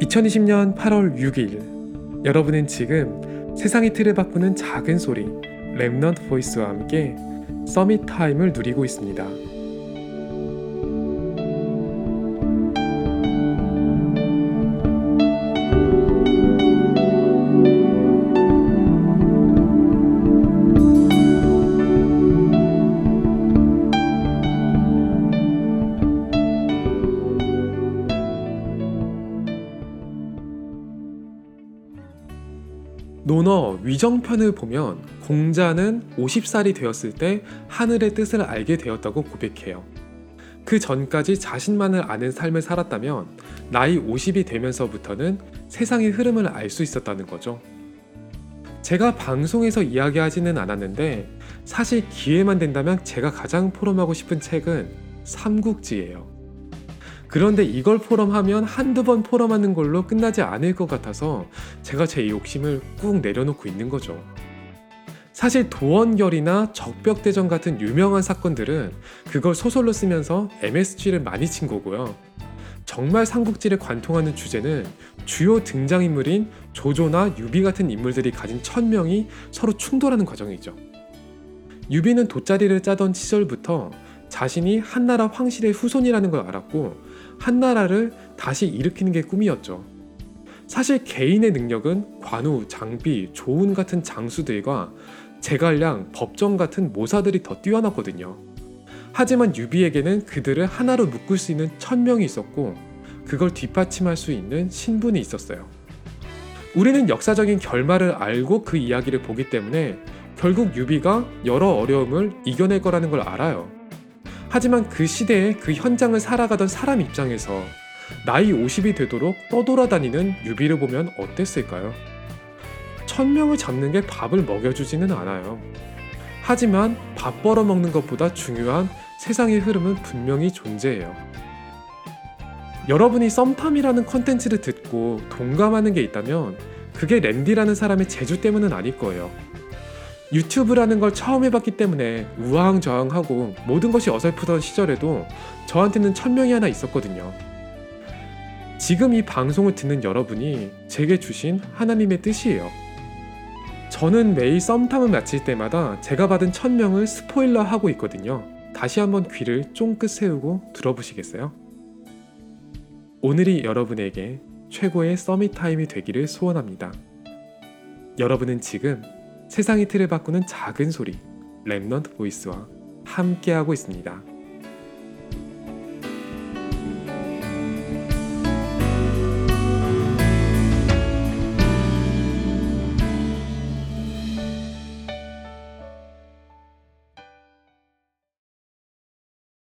2020년 8월 6일 여러분은 지금 세상의 틀을 바꾸는 작은 소리 Remnant Voice와 함께 Summit Time을 누리고 있습니다. 논어 위정편을 보면 공자는 50살이 되었을 때 하늘의 뜻을 알게 되었다고 고백해요. 그 전까지 자신만을 아는 삶을 살았다면 나이 50이 되면서부터는 세상의 흐름을 알 수 있었다는 거죠. 제가 방송에서 이야기하지는 않았는데 사실 기회만 된다면 제가 가장 포럼하고 싶은 책은 삼국지예요. 그런데 이걸 포럼하면 한두 번 포럼하는 걸로 끝나지 않을 것 같아서 제가 제 욕심을 꾹 내려놓고 있는 거죠. 사실 도원결의나 적벽대전 같은 유명한 사건들은 그걸 소설로 쓰면서 MSG를 많이 친 거고요. 정말 삼국지를 관통하는 주제는 주요 등장인물인 조조나 유비 같은 인물들이 가진 천명이 서로 충돌하는 과정이죠. 유비는 돗자리를 짜던 시절부터 자신이 한나라 황실의 후손이라는 걸 알았고 한나라를 다시 일으키는 게 꿈이었죠. 사실 개인의 능력은 관우, 장비, 조운 같은 장수들과 제갈량, 법정 같은 모사들이 더 뛰어났거든요. 하지만 유비에게는 그들을 하나로 묶을 수 있는 천명이 있었고 그걸 뒷받침할 수 있는 신분이 있었어요. 우리는 역사적인 결말을 알고 그 이야기를 보기 때문에 결국 유비가 여러 어려움을 이겨낼 거라는 걸 알아요. 하지만 그 시대에 그 현장을 살아가던 사람 입장에서 나이 50이 되도록 떠돌아다니는 유비를 보면 어땠을까요? 천명을 잡는 게 밥을 먹여주지는 않아요. 하지만 밥 벌어 먹는 것보다 중요한 세상의 흐름은 분명히 존재해요. 여러분이 썸탐이라는 컨텐츠를 듣고 동감하는 게 있다면 그게 랜디라는 사람의 재주 때문은 아닐 거예요. 유튜브라는 걸 처음 해봤기 때문에 우왕좌왕하고 모든 것이 어설프던 시절에도 저한테는 천명이 하나 있었거든요. 지금 이 방송을 듣는 여러분이 제게 주신 하나님의 뜻이에요. 저는 매일 썸탐을 마칠 때마다 제가 받은 천명을 스포일러 하고 있거든요. 다시 한번 귀를 쫑긋 세우고 들어보시겠어요? 오늘이 여러분에게 최고의 서밋 타임이 되기를 소원합니다. 여러분은 지금 세상의 틀을 바꾸는 작은 소리 랩넌트 보이스와 함께하고 있습니다.